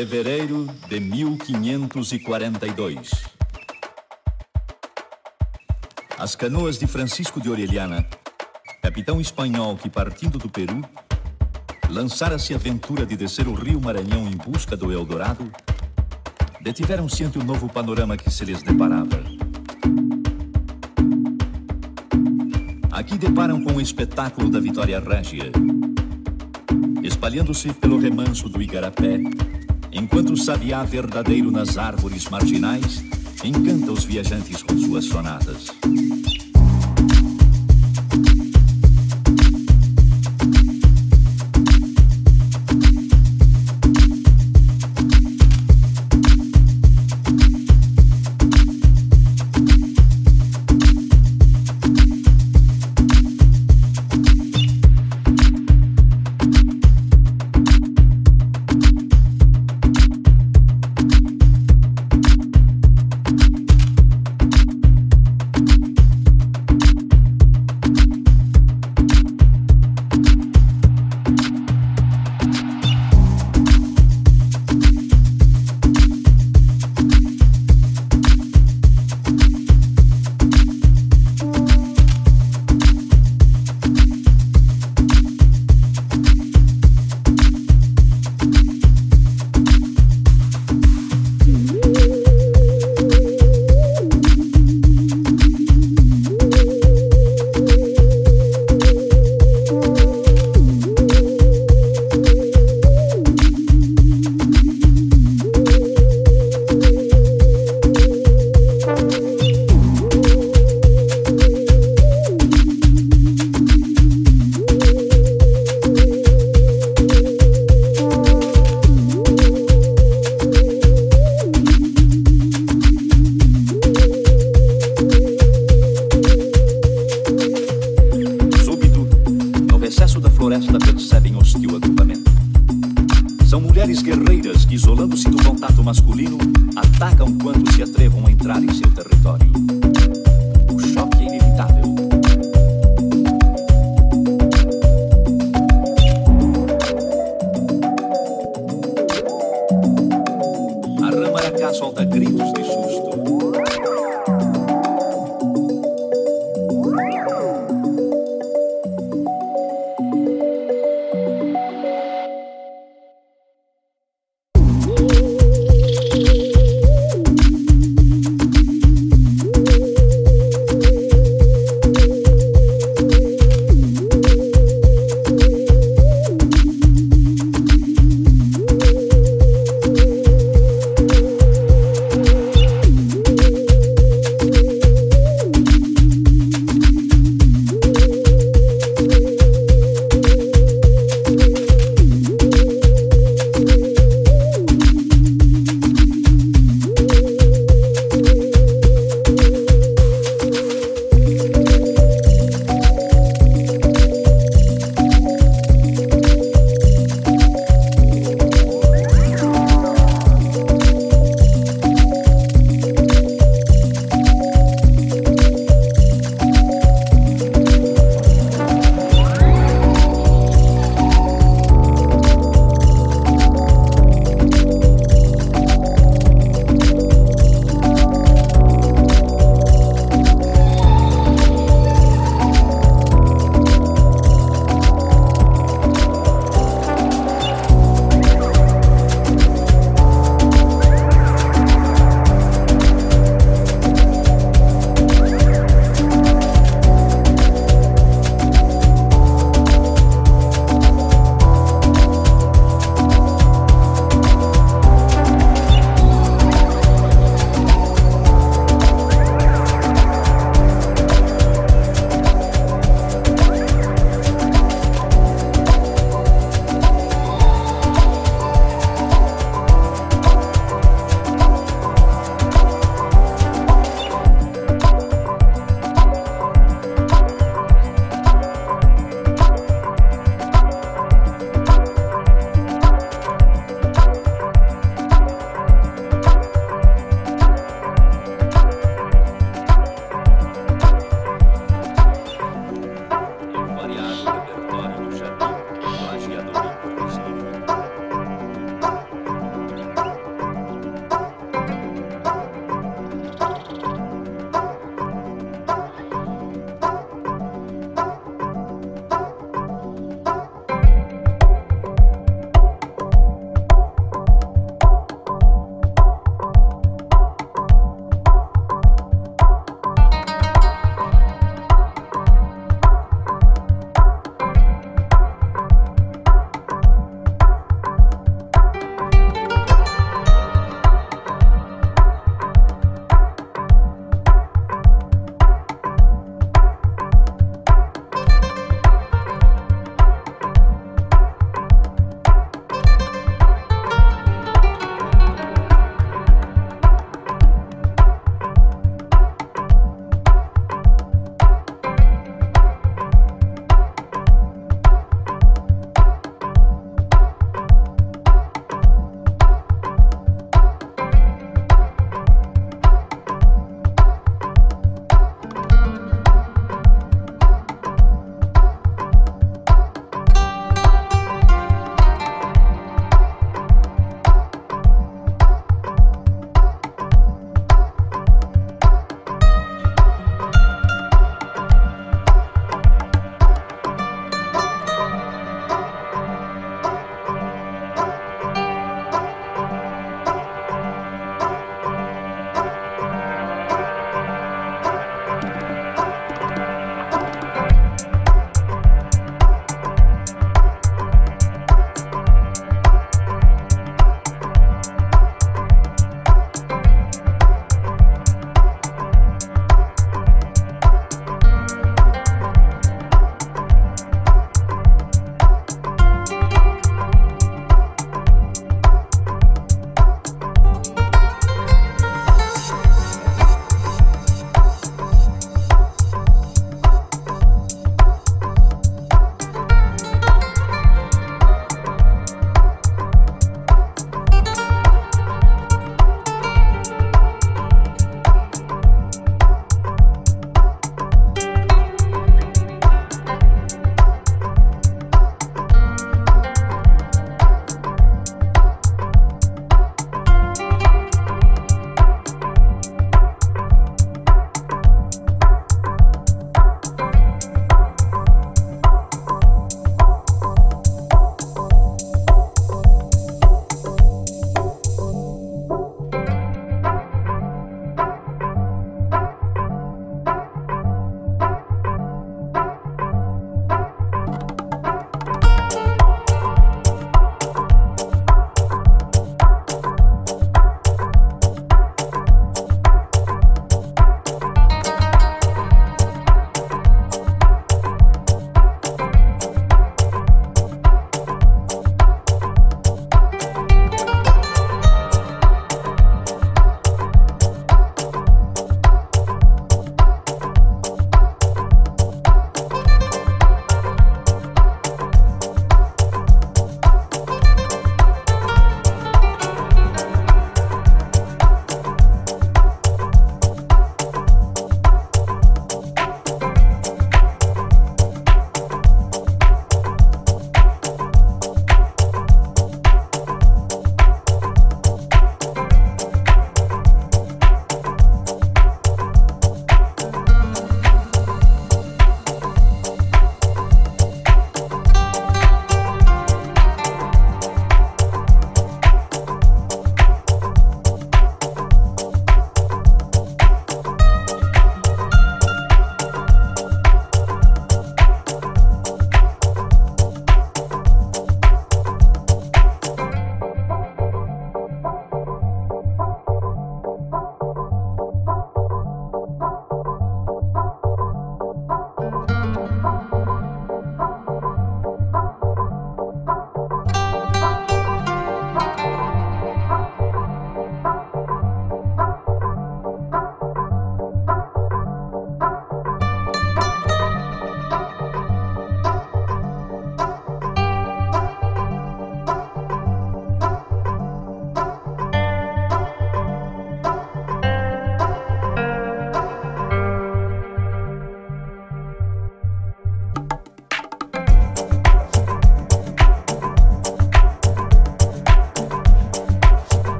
Fevereiro de 1542. As canoas de Francisco de Orellana, capitão espanhol que, partindo do Peru, lançara-se a aventura de descer o rio Maranhão em busca do Eldorado, detiveram-se ante o novo panorama que se lhes deparava. Aqui deparam com o espetáculo da Vitória Régia, espalhando-se pelo remanso do Igarapé, enquanto o sabiá verdadeiro nas árvores marginais encanta os viajantes com suas sonatas. São mulheres guerreiras que, isolando-se do contato masculino, atacam quando se atrevam a entrar em seu território.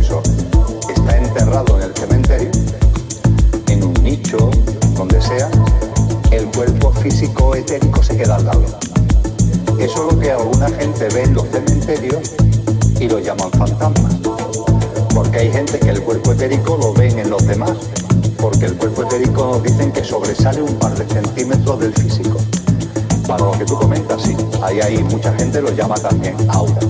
está enterrado en el cementerio, en un nicho, donde sea, el cuerpo físico etérico se queda al lado. Eso es lo que alguna gente ve en los cementerios y lo llaman fantasmas. Porque hay gente que el cuerpo etérico lo ven en los demás, porque el cuerpo etérico nos dicen que sobresale un par de centímetros del físico. Para lo que tú comentas, sí, ahí hay mucha gente lo llama también aura.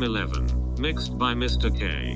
Volume 11, mixed by Mr. K.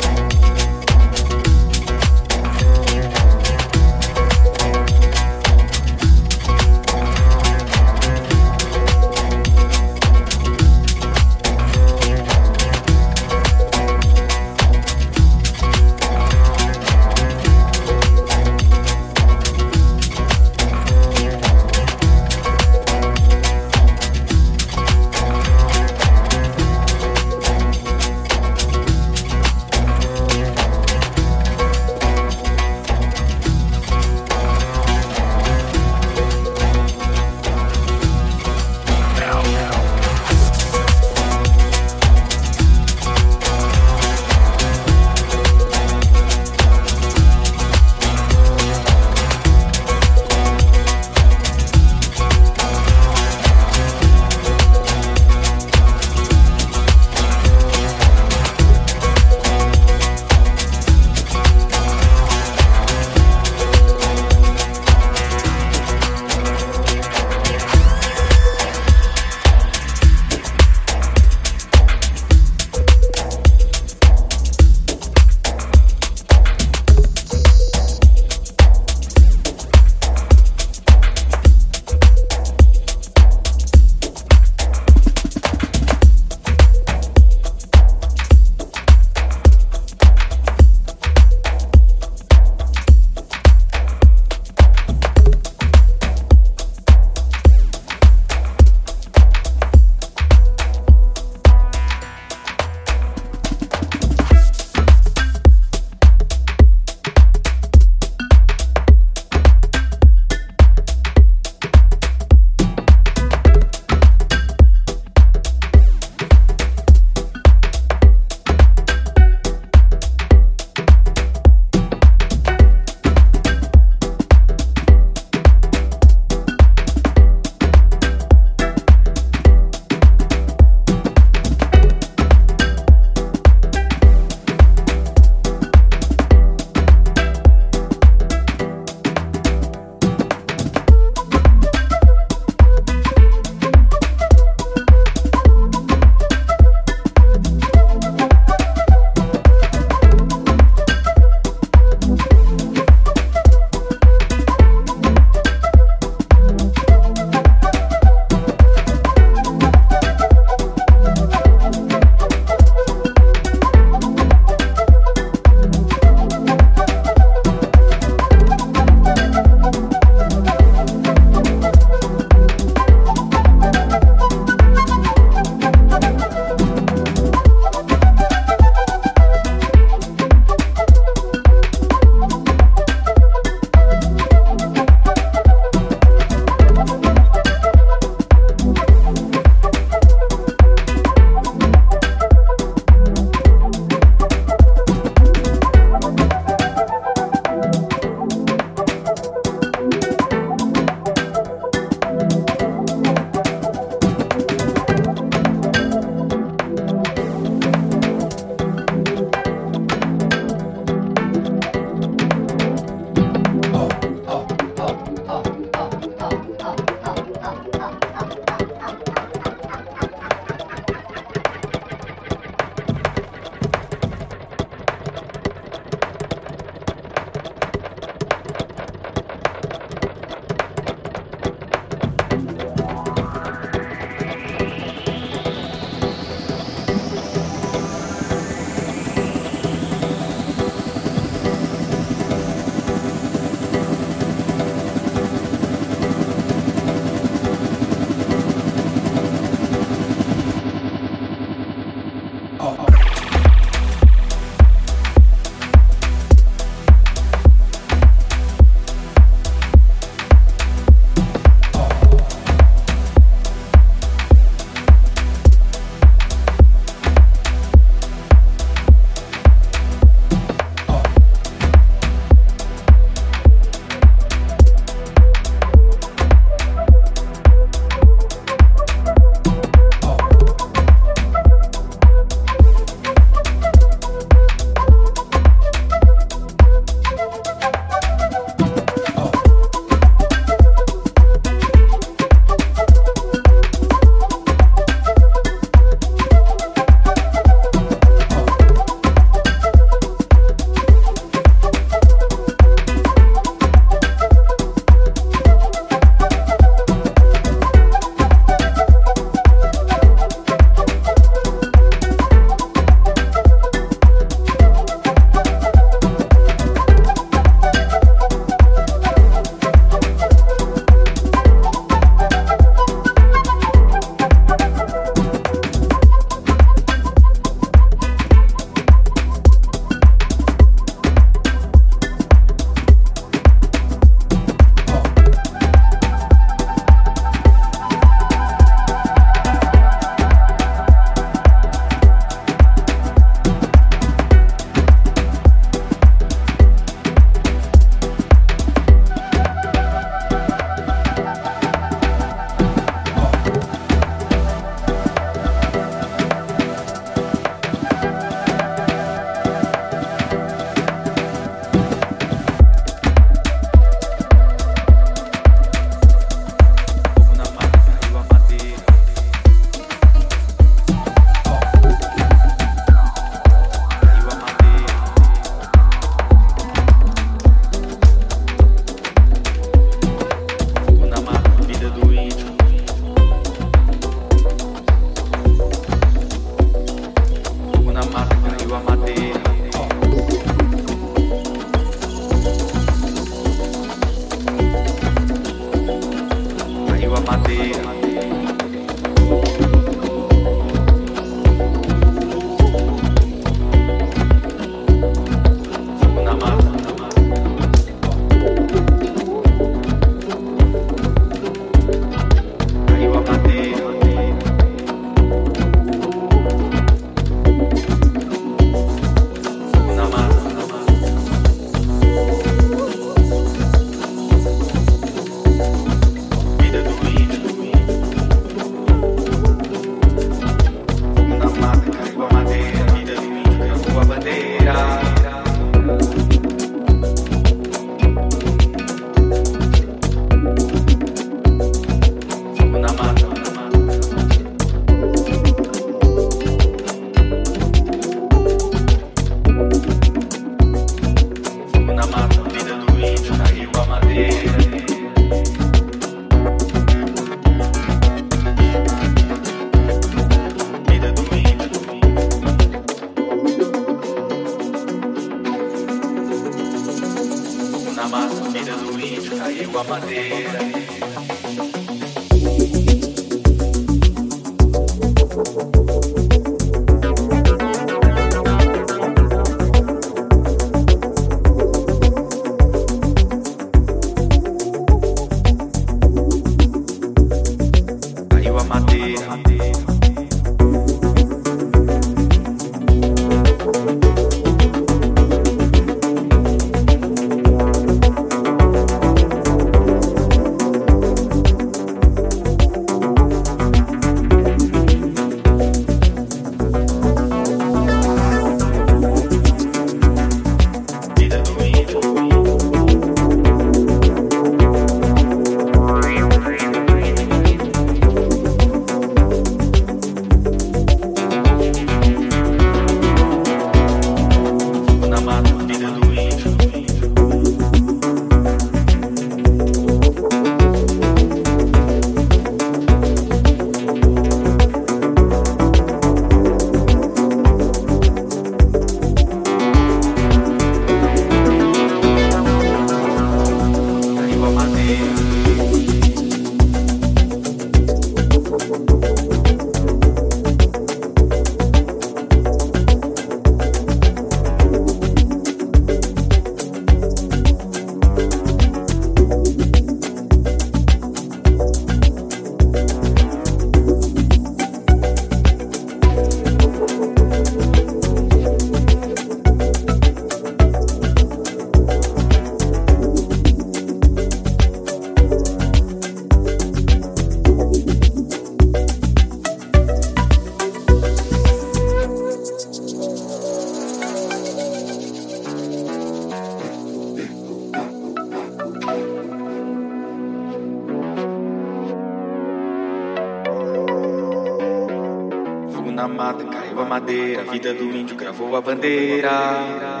vida do índio gravou a bandeira.